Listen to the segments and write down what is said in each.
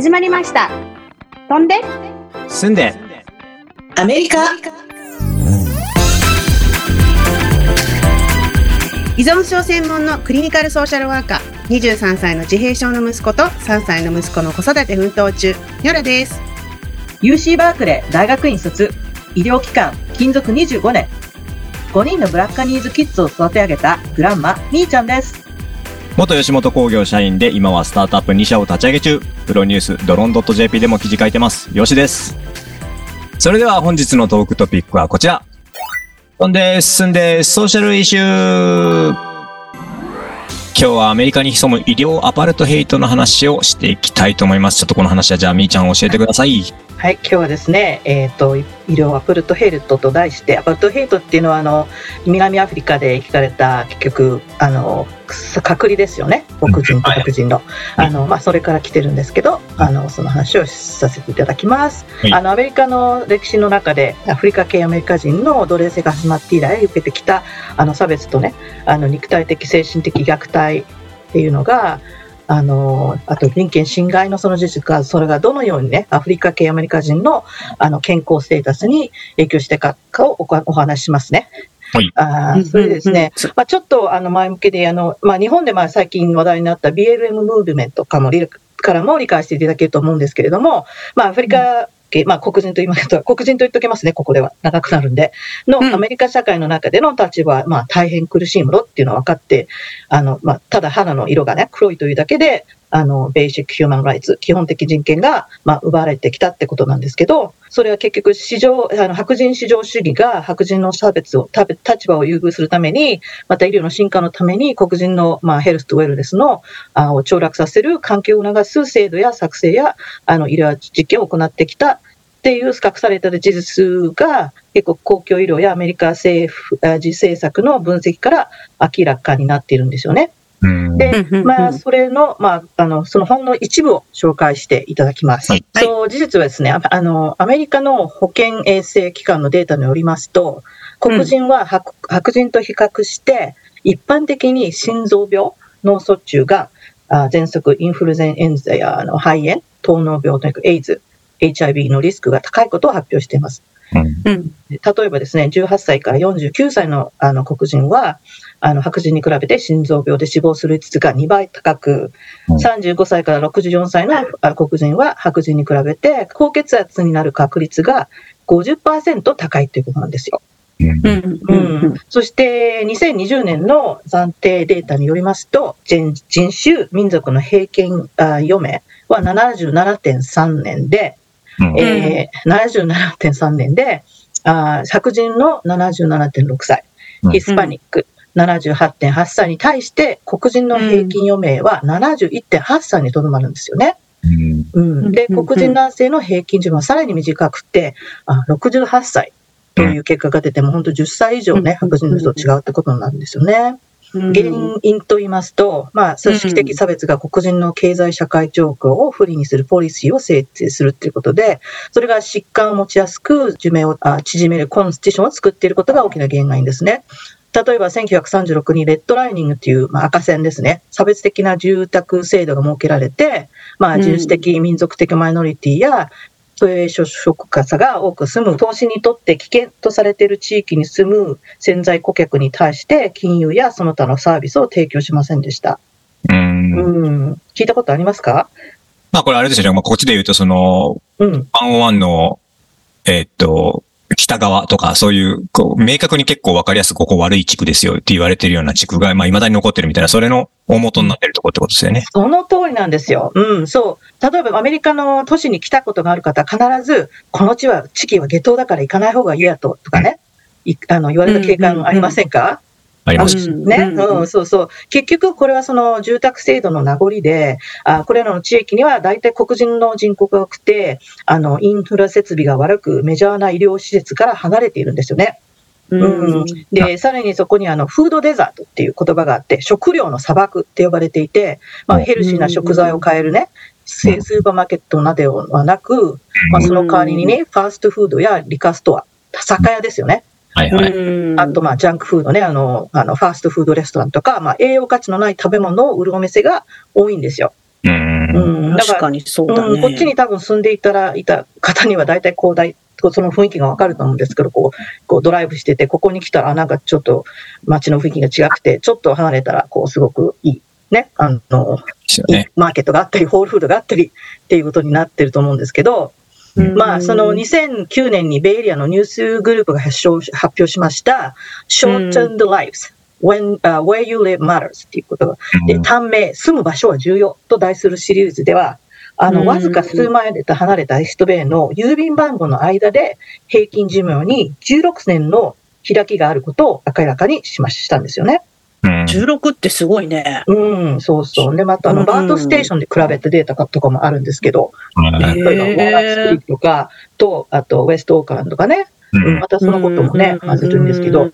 始まりました。飛んで。住んで。アメリカ。依存症専門のクリニカルソーシャルワーカー23歳の自閉症の息子と3歳の息子の子育て奮闘中ニョラです。UC バークレー大学院卒医療機関勤続25年。5人のブラッカニーズキッズを育て上げたグランマみーちゃんです元吉本興業社員で今はスタートアップ2社を立ち上げ中。プロニュースドローン .jp でも記事書いてます。よしです。それでは本日のトークトピックはこちら。飛んで進んでソーシャルイシュー。今日はアメリカに潜む医療アパルトヘイトの話をしていきたいと思います。ちょっとこの話はじゃあみーちゃん教えてください。はい、今日はですね、えっ、ー、と、医療アパルトヘイトと題して、アパルトヘイトっていうのは、あの、南アフリカで聞かれた、結局、あの、隔離ですよね。黒人と黒人の。あの、まあ、それから来てるんですけど、あの、その話をさせていただきます。はい、あの、アメリカの歴史の中で、アフリカ系アメリカ人の奴隷制が始まって以来、受けてきた、あの、差別とね、あの、肉体的、精神的虐待っていうのが、あの、あと人権侵害のその事実が、それがどのようにね、アフリカ系アメリカ人のあの健康ステータスに影響してかかをお話ししますね。はい、あそれでですね、まあ、ちょっとあの前向きで、あのまあ、日本でまあ最近話題になった BLM ムーブメントかもからも理解していただけると思うんですけれども、まあ、アフリカ系、まあ、黒人と言いますと、黒人と言っときますね、ここでは。長くなるんで。の、アメリカ社会の中での立場は、まあ、大変苦しいものっていうのは分かって、あの、まあ、ただ肌の色がね、黒いというだけで、あの、ベーシックヒューマンライツ、基本的人権が、まあ、奪われてきたってことなんですけど、それは結局、市場、あの、白人市場主義が白人の差別を、立場を優遇するために、また医療の進化のために、黒人の、まあ、ヘルスとウェルネスの、あを凋落させる環境を促す制度や作成や、あの、医療実験を行ってきたっていう隠された事実が結構公共医療やアメリカ政府、自政策の分析から明らかになっているんですよね。で、まあ、それの、まあ、あの、その本の一部を紹介していただきます。はい、そう、事実はですね、あの、アメリカの保健衛生機関のデータによりますと、黒人は白,、白人と比較して、一般的に心臓病、脳卒中が、あ喘息、インフルエンザやあの肺炎、糖尿病とにかくエイズ、HIV のリスクが高いことを発表しています。うん、例えばですね、18歳から49歳のあの黒人は、あの白人に比べて心臓病で死亡する率が2倍高く、35歳から64歳の黒人は白人に比べて高血圧になる確率が50%高いということなんですよ。うん。うん、そして2020年の暫定データによりますと人種民族の平均余命は77.3年で、うん、えー、77.3年であ白人の77.6歳ヒスパニック、78.8歳に対して黒人の平均余命は71.8歳にとどまるんですよね。うん、で黒人男性の平均寿命はさらに短くてあ68歳という結果が出ても本当10歳以上ね白人の人と違うってことになるんですよね。原因と言いますと、まあ、組織的差別が黒人の経済社会状況を不利にするポリシーを制定するということで、それが疾患を持ちやすく寿命を縮めるコンスティションを作っていることが大きな原因ですね。例えば1936にレッドライニングという、まあ、赤線ですね、差別的な住宅制度が設けられて、まあ、人種的、民族的マイノリティや、低所得者が多く住む投資にとって危険とされている地域に住む潜在顧客に対して金融やその他のサービスを提供しませんでした。うん。うん聞いたことありますか？まあこれあれですよね。まあこっちで言うとその、うん、101の、えー、っと、北側とか、そういう、こう、明確に結構わかりやすくここ悪い地区ですよって言われてるような地区が、まあ、未だに残ってるみたいな、それの大元になってるところってことですよね。その通りなんですよ。うん、そう。例えばアメリカの都市に来たことがある方必ず、この地は、地域は下等だから行かない方がいいやと、とかね、いあの、言われた経験ありませんか、うんうんうんあります。ね、うん、そうそう。結局、これはその住宅制度の名残で、あこれらの地域には大体黒人の人口が多くて、あの、インフラ設備が悪く、メジャーな医療施設から離れているんですよね。うん、で、さらにそこにあの、フードデザートっていう言葉があって、食料の砂漠って呼ばれていて、まあ、ヘルシーな食材を買えるね、スーパーマーケットなどはなく、まあ、その代わりにね、ファーストフードやリカストア、酒屋ですよね。はいはい。あと、まあ、ジャンクフードね、あの、あの、ファーストフードレストランとか、まあ、栄養価値のない食べ物を売るお店が多いんですよ。うんうん、だか、確からにそうだね。うん、こっちに多分住んでいたら、いた方には大体こう大、その雰囲気がわかると思うんですけど、こう、こうドライブしてて、ここに来たら、なんかちょっと街の雰囲気が違くて、ちょっと離れたら、こう、すごくいい、ね、あの、ですよいいね。マーケットがあったり、ホールフードがあったりっていうことになってると思うんですけど、うんまあ、その2009年にベイエリアのニュースグループが発表発表しました、Shortened Lives when,、uh, Where You Live Matters っていうことが、で、短命、住む場所は重要と題するシリーズでは、あの、うん。わずか数万円で離れたエストベイの郵便番号の間で平均寿命に16年の開きがあることを明らかにしましたんですよね。うん。16ってすごいね。うん、そうそう。で、また、あの、うん。バードステーションで比べてデータとかもあるんですけど、うん。例えば、ウォーラーストリートとか、と、あと、ウェストオークランドとかね、うん。またそのこともね、うん。外れるんですけど、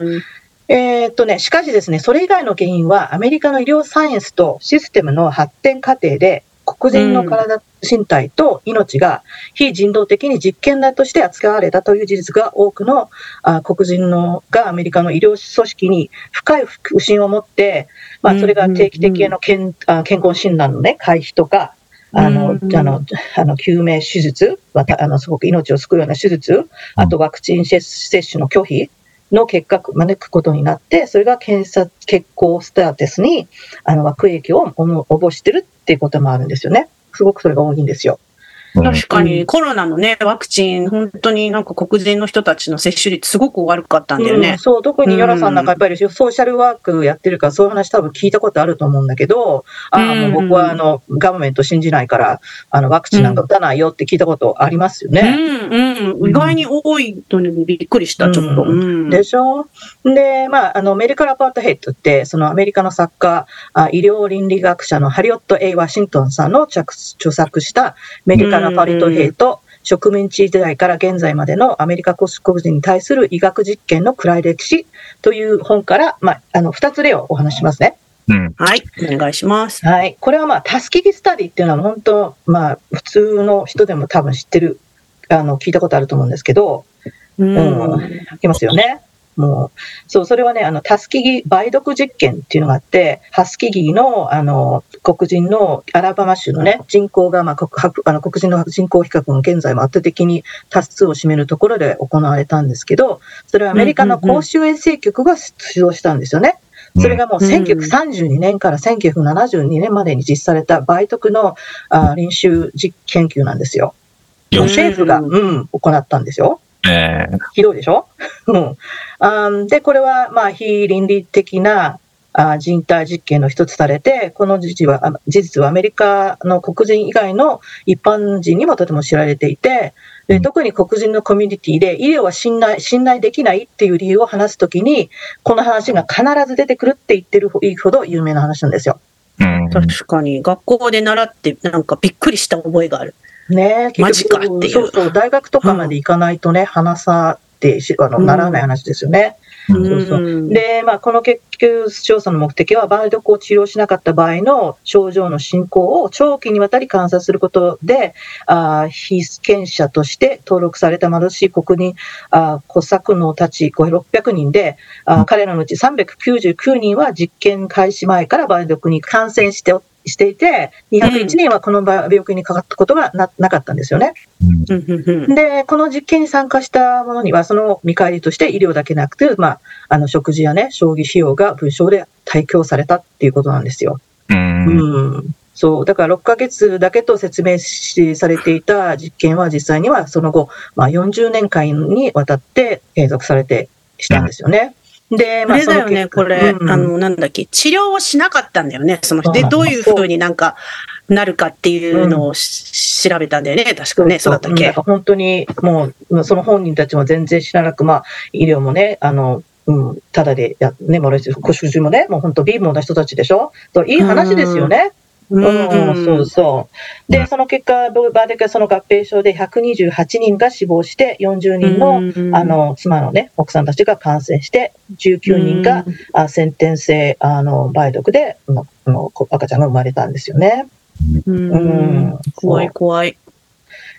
えーっとね、しかしですね、それ以外の原因は、アメリカの医療サイエンスとシステムの発展過程で、黒人の体、身体と命が非人道的に実験台として扱われたという事実が多くのあ黒人のがアメリカの医療組織に深い不信を持って、まあ、それが定期的な健あ健康診断の、ね、回避とか、あの、うん。あの、あの救命手術、また、あの、すごく命を救うような手術、あとワクチン接接種の拒否の結核、招くことになって、それが検査、血行スターテスに、あの、悪影響を及ぼしてるっていうこともあるんですよね。すごくそれが多いんですよ。確かにコロナのね、ワクチン、本当になんか黒人の人たちの接種率すごく悪かったんだよね。うんそう、特にヨラさんなんかやっぱりソーシャルワークやってるから、そういう話多分聞いたことあると思うんだけど、ああ、もう僕はあの、ガバメント信じないから、あの、ワクチンなんか打たないよって聞いたことありますよね。うんうん。意外に多いのにびっくりした、ちょっと。うんうんでしょ？で、まあ、あの、メディカルアパートヘッドって、そのアメリカの作家、あ医療倫理学者のハリオット・ A・ ワシントンさんの着著作したメディカルアパートヘイト、植民地時代から現在までのアメリカ黒人に対する医学実験の暗い歴史という本から、まあ、あの、二つ例をお話ししますね。うん。はい、お願いします。はい。これはまあ、タスキギスタディっていうのは本当、まあ、普通の人でも多分知ってる、あの、聞いたことあると思うんですけど、うんうんいきますよね。もう、そう、それはね、あの、タスキギ梅毒実験っていうのがあって、ハスキギの、あの、黒人のアラバマ州のね、人口が、まあ、あの黒人の人口比較が現在も圧倒的に多数を占めるところで行われたんですけど、それはアメリカの公衆衛生局が主導したんですよね。それがもううん1932年から1972年までに実施された梅毒のあ臨床実研究なんですよ。よ政府が、うん、行ったんですよ。えーひどいでしょ？うん。で、これは、まあ、非倫理的な人体実験の一つされて、この事実は、あ事実はアメリカの黒人以外の一般人にもとても知られていて、でうん特に黒人のコミュニティで医療は信頼、信頼できないっていう理由を話すときに、この話が必ず出てくるって言ってるほど有名な話なんですよ。うん確かに、学校で習って、なんかびっくりした覚えがある。ね。えマジかっていう。そうそう、大学とかまで行かないとね、話さってしあの、うん。ならない話ですよね。そうそう。ん。で、まあ、この研究調査の目的は、梅毒を治療しなかった場合の症状の進行を長期にわたり観察することで、あー被験者として登録された貧しい国人、あー小作能たち600人で、あー彼らのうち399人は実験開始前から梅毒に感染してしていて、201人はこの病気にかかったことがななかったんですよね。うんうんうんで、この実験に参加した者には、その見返りとして医療だけなくて、まあ、あの、食事やね、将棋費用が文章で提供されたっていうことなんですよ。うんうん。そう。だから6ヶ月だけと説明しされていた実験は実際にはその後、まあ40年間にわたって継続されてしたんですよね。で、あまあれだよね、これ、うんあの、なんだっけ、治療をしなかったんだよね、その人。で、どういうふうになんか、なるかっていうのをし調べたんだよね、確かね、そうだったっけ？本当にもう、その本人たちも全然知らなく、まあ、医療もね、あの、うん、ただでや、ね、もらえるご主人もね、もう本当貧乏な人たちでしょ？いい話ですよね。ううん、そうそう。で、その結果、バーデカその合併症で128人が死亡して、40人の、あ、の、妻のね、奥さんたちが感染して、19人が、あ先天性、あの、梅毒で、あの赤ちゃんが生まれたんですよね。うん、うん。怖い怖い。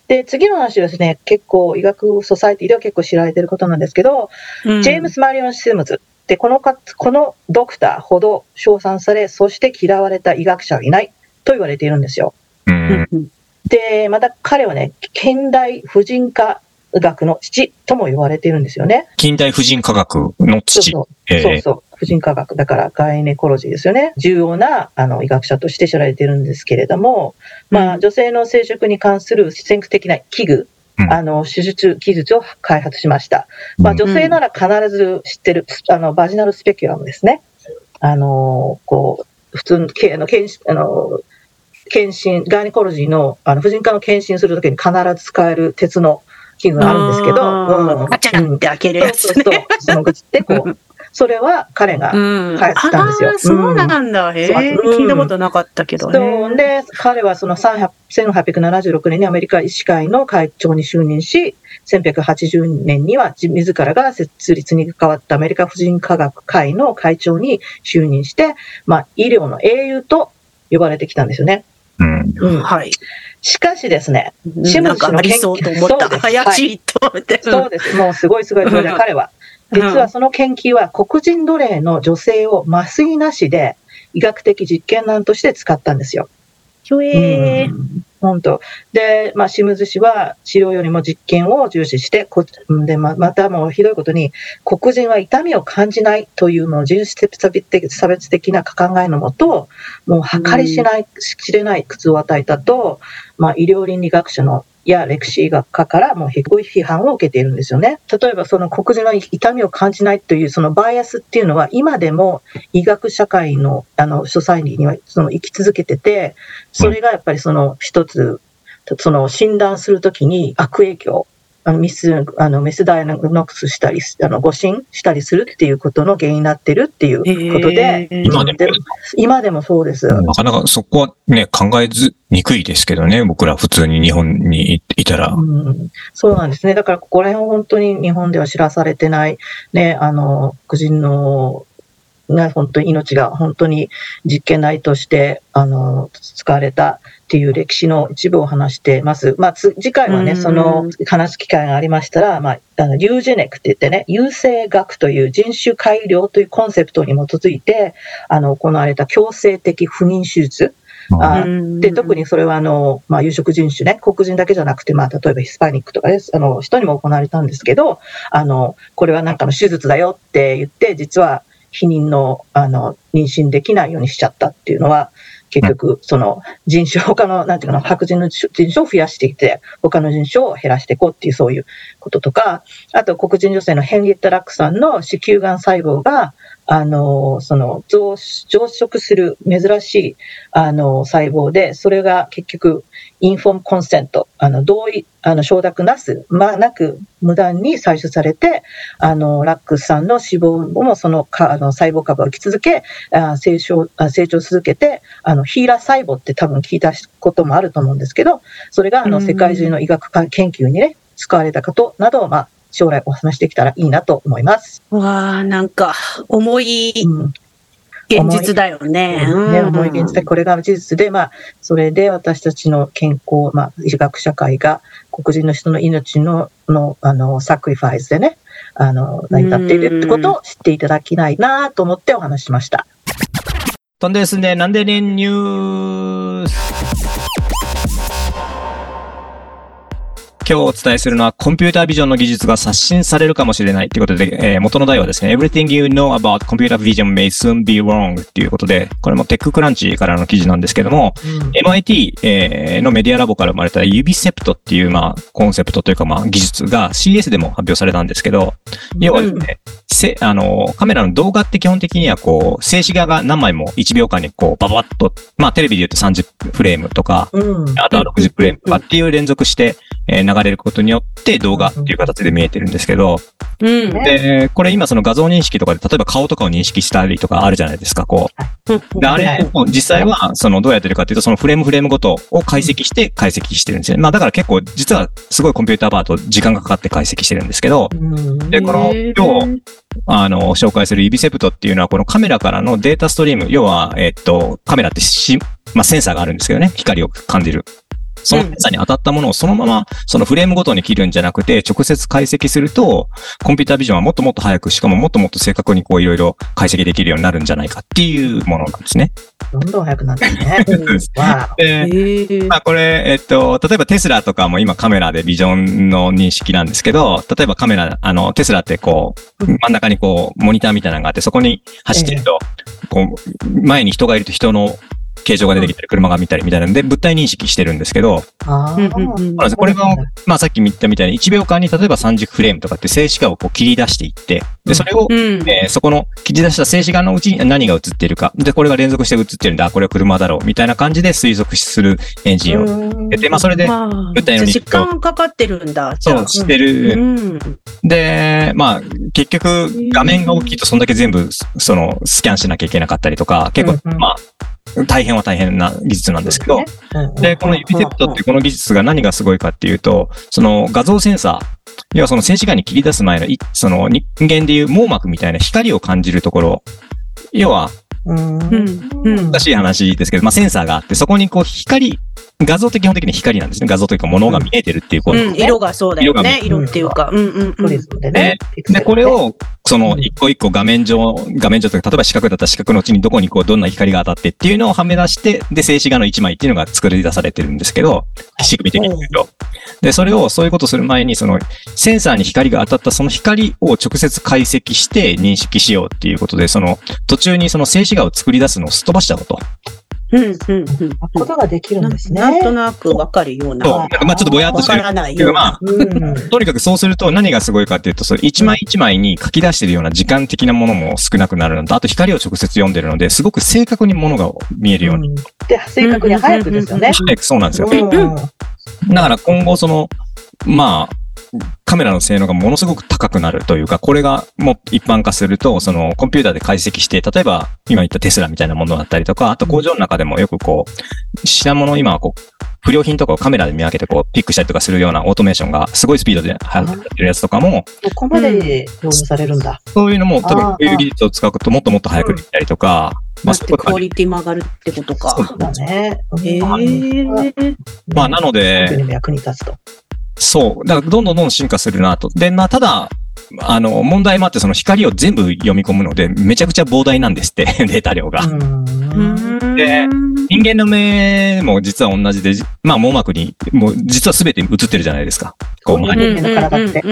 で、次の話はですね、結構医学ソサイティでは結構知られていることなんですけど、うん。ジェームス・マリオン・シムズってこのか、このドクターほど称賛され、そして嫌われた医学者はいないと言われているんですよ。うんん。で、また彼はね、現代婦人科学の父とも言われているんですよね。近代婦人科学の父。そうそう。ええそうそう。婦人科学。だからガイネコロジーですよね。重要なあの医学者として知られているんですけれども、まあ、女性の生殖に関する先駆的な器具、うんあの、手術技術を開発しました。まあ、うん女性なら必ず知ってる、あの、バジナルスペキュラムですね。あの、こう、普通の、けあの、検診、あの、検診、ガイネコロジーの、あの、婦人科の検診するときに必ず使える鉄の器具があるんですけど、うんガチャンって開けるやつそうそうそうね。その口でこう、それは彼が、うん。開発したんですよあーそうなんだ。へえ。聞いたことなかったけどそうね。で、彼はその18 1876年にアメリカ医師会の会長に就任し、1880年には自自らが設立に関わったアメリカ婦人科学会の会長に就任して、まあ、医療の英雄と呼ばれてきたんですよね。うん。うん、はい。しかしですね、うんなんかありそうと思った。そうです怪しいと思って。そうです。もうすごいすごい。それで彼は、実はその研究は黒人奴隷の女性を麻酔なしで医学的実験難として使ったんですよ。ひょえー。本当。で、まあ、シムズ氏は治療よりも実験を重視して、こでままたもうひどいことに、黒人は痛みを感じないというのを人種差別的差別的な考えのもと、もう計り知ない、知れない苦痛を与えたと、まあ、医療倫理学者のや歴史学家からもうひどい批判を受けているんですよね。例えばその黒人は痛みを感じないというそのバイアスっていうのは今でも医学社会のあのソサイティにはその生き続けてて、それがやっぱりその一つ、その診断するときに悪影響、あのミス、あのメスダイアノックスしたり、あの誤診したりするっていうことの原因になってるっていうことで、今でもで今でもそうです。なかなかそこはね、考えずにくいですけどね、僕ら普通に日本にいいたら。うん、そうなんですね。だからここら辺は本当に日本では知らされてない、ね、あの、黒人の、ね、本当に命が本当に実験台として、あの、使われたっていう歴史の一部を話してます。まあ、つ次回はね、うん。その話す機会がありましたら、まあ、あの、リュージェネクって言ってね、優生学という人種改良というコンセプトに基づいて、あの、行われた強制的不妊手術、あうん。で、特にそれは、あの、まあ、有色人種ね、黒人だけじゃなくて、まあ、例えばヒスパニックとかです、あの、人にも行われたんですけど、あの、これはなんかの手術だよって言って、実は、避妊の、あの、妊娠できないようにしちゃったっていうのは、結局、その人種、他の、なんていうかな、白人の人種を増やしていって、他の人種を減らしていこうっていう、そういうこととか、あと黒人女性のヘンリエッタ・ラックさんの子宮がん細胞が、あの、その増、増殖する珍しい、あの、細胞で、それが結局、インフォームコンセント、あの、同意、あの、承諾なす、まあ、なく、無断に採取されて、あの、ラックスさんの脂肪もそのか、あの、細胞株を生き続け、あ成長、あ成長し続けて、あの、ヒーラー細胞って多分聞いたこともあると思うんですけど、それが、あの、うん。世界中の医学研究にね、使われたことなどを、まあ、将来お話できたらいいなと思います。わあ、なんか、重いうん。現実だよね。ね、うん重い現実で、これが事実で、まあ、それで私たちの健康、まあ、医学社会が黒人の人の命の、の、あの、サクリファイスでね、あの、成り立っているってことを知っていただきないなと思ってお話ししました。とんでですね、なんでね、ニュース。今日お伝えするのはコンピュータービジョンの技術が刷新されるかもしれないということで、えー元の題はですね、Everything you know about computer vision may soon be wrong っていうことで、これもテッククランチからの記事なんですけども、MIT、えーのメディアラボから生まれた指セプトっていう、まあ、コンセプトというか、まあ、技術が CS でも発表されたんですけど、要はですね、せあの、カメラの動画って基本的にはこう、静止画が何枚も1秒間にこう、ババッと、まあ、テレビで言うと30フレームとか、うん。あとは60フレームとかっていう連続して、えー流れることによって動画っていう形で見えてるんですけど、うん。で、これ今その画像認識とかで、例えば顔とかを認識したりとかあるじゃないですか、こう。であれを実際は、そのどうやってるかっていうと、そのフレームフレームごとを解析して解析してるんですよね。まあだから結構、実はすごいコンピューターパート時間がかかって解析してるんですけど、うんで、この、今日、あの、紹介する指セプトっていうのは、このカメラからのデータストリーム、要は、えっと、カメラってし、まあセンサーがあるんですけどね、光を感じる。そのセンサーに当たったものをそのまま、そのフレームごとに切るんじゃなくて、直接解析すると、コンピュータービジョンはもっともっと早く、しかももっともっと正確にこういろいろ解析できるようになるんじゃないかっていうものなんですね。どんどん早くなってるね。わ でまあこれ、えっと、例えばテスラとかも今カメラでビジョンの認識なんですけど、例えばカメラ、あの、テスラってこう、うん真ん中にこう、モニターみたいなのがあって、そこに走ってると、こう、前に人がいると人の形状が出てきたり、車が見たりみたいなので、物体認識してるんですけど、これが、まあさっき言ったみたいに1秒間に例えば30フレームとかって静止画をこう切り出していって、で、それを、うん。えーそこの切り出した静止画のうちに何が映っているか。で、これが連続して映ってるんだ。あこれは車だろう。みたいな感じで推測するエンジンをうんで、まあそれで、まあ、舞台の日時間かかってるんだ。そう、してうる。ん。で、まあ、結局、画面が大きいとそんだけ全部、その、スキャンしなきゃいけなかったりとか、結構、まあ、大変は大変な技術なんですけど、うんで、このユビテプトっていうこの技術が何がすごいかっていうと、その画像センサー、要はその静止画に切り出す前のい、その人間でいう網膜みたいな光を感じるところ、要は、うん。うん。うん。難しい話ですけど、まあセンサーがあって、そこにこう光、画像って基本的に光なんですね。画像というか物が見えてるっていう、このうん、色がそうだよね。色っていうか。うんうんうんでね。ピクセで、ルこれを、そのう、ん一個一個画面上、画面上というか、例えば四角だったら四角のうちにどこにこう、どんな光が当たってっていうのをはめ出して、で、静止画の一枚っていうのが作り出されてるんですけど、仕組み的に言うと。で、それを、そういうことする前に、その、センサーに光が当たったその光を直接解析して認識しようっていうことで、その、途中にその静止画を作り出すのをすっ飛ばしちゃおうと。うんうんうんことができるんですね。なんとなくわかるような。そう。まあちょっとぼやっとわかしてる。らないまあとにかくそうすると何がすごいかっていうと、それ一枚一枚に書き出してるような時間的なものも少なくなるのと、あと光を直接読んでるので、すごく正確にものが見えるように。で、正確に早くですよね。はいそうなんですよ。うんだから今後その、まあ、カメラの性能がものすごく高くなるというか、これがもう一般化すると、そのコンピューターで解析して、例えば今言ったテスラみたいなものだったりとか、あと工場の中でもよくこう、品物今はこう、不良品とかをカメラで見分けてこう、ピックしたりとかするようなオートメーションがすごいスピードで流行ってるやつとかも、そこまで導入されるんだ。そういうのも多分こういう技術を使うともっともっと早くできたりとか、まあそことがだってクオリティも上がるってことか。そうだね。へえ。まあなので、役に立つと。そう。だからどんどんどんどん進化するなと。で、まあただ、あの、問題もあって、その光を全部読み込むので、めちゃくちゃ膨大なんですって、データ量が。うんで人間の目も実は同じで、じまあ網膜に、もう実は全て映ってるじゃないですか。こう、うん周り人間の体って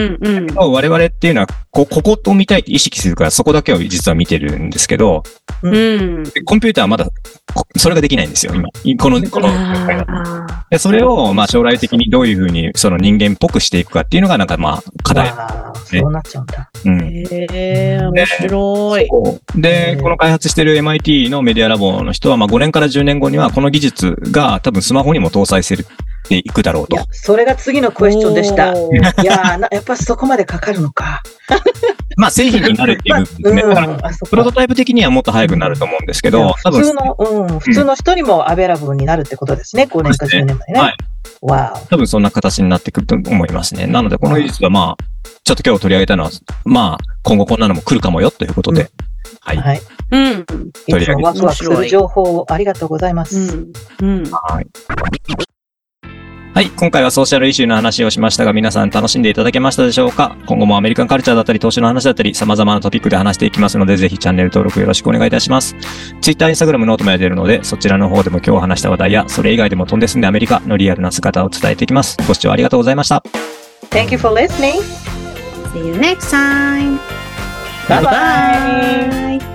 我々っていうのは、こ、ここを見たいって意識するから、そこだけを実は見てるんですけど、うんコンピューターはまだ、こそれができないんですよ、今。いこの、こので、それを、まあ将来的にどういうふうに、その人間っぽくしていくかっていうのが、なんかまあ、課題。なっちゃうんだ。うん。ー面白い。でう、んこの開発してる MIT のメディアラボの人は、まあ5年から10年後にはこの技術が多分スマホにも搭載されていくだろうといや。、それが次のクエスチョンでした。いやーなやっぱそこまでかかるのか。まあ製品になるっていう部分ですね。だから、うんプロトタイプ的にはもっと早くなると思うんですけど、普通、の、うん、普通の人にもアベラブルになるってことですね。5年か10年までね。はいわ多分そんな形になってくると思いますね。なので、この技術はまあ、ちょっと今日取り上げたのは、まあ、今後こんなのも来るかもよということで、はお。い。はい。うん。いつもワクワクする情報をありがとうございます。うん。うん。はい。はい。今回はソーシャルイシューの話をしましたが、皆さん楽しんでいただけましたでしょうか？今後もアメリカンカルチャーだったり、投資の話だったり、様々なトピックで話していきますので、ぜひチャンネル登録よろしくお願いいたします。Twitter、Instagram、ノートもやっているので、そちらの方でも今日話した話題や、それ以外でも飛んで住んでアメリカのリアルな姿を伝えていきます。ご視聴ありがとうございました。Thank you for listening. See you next time. Bye bye. Bye.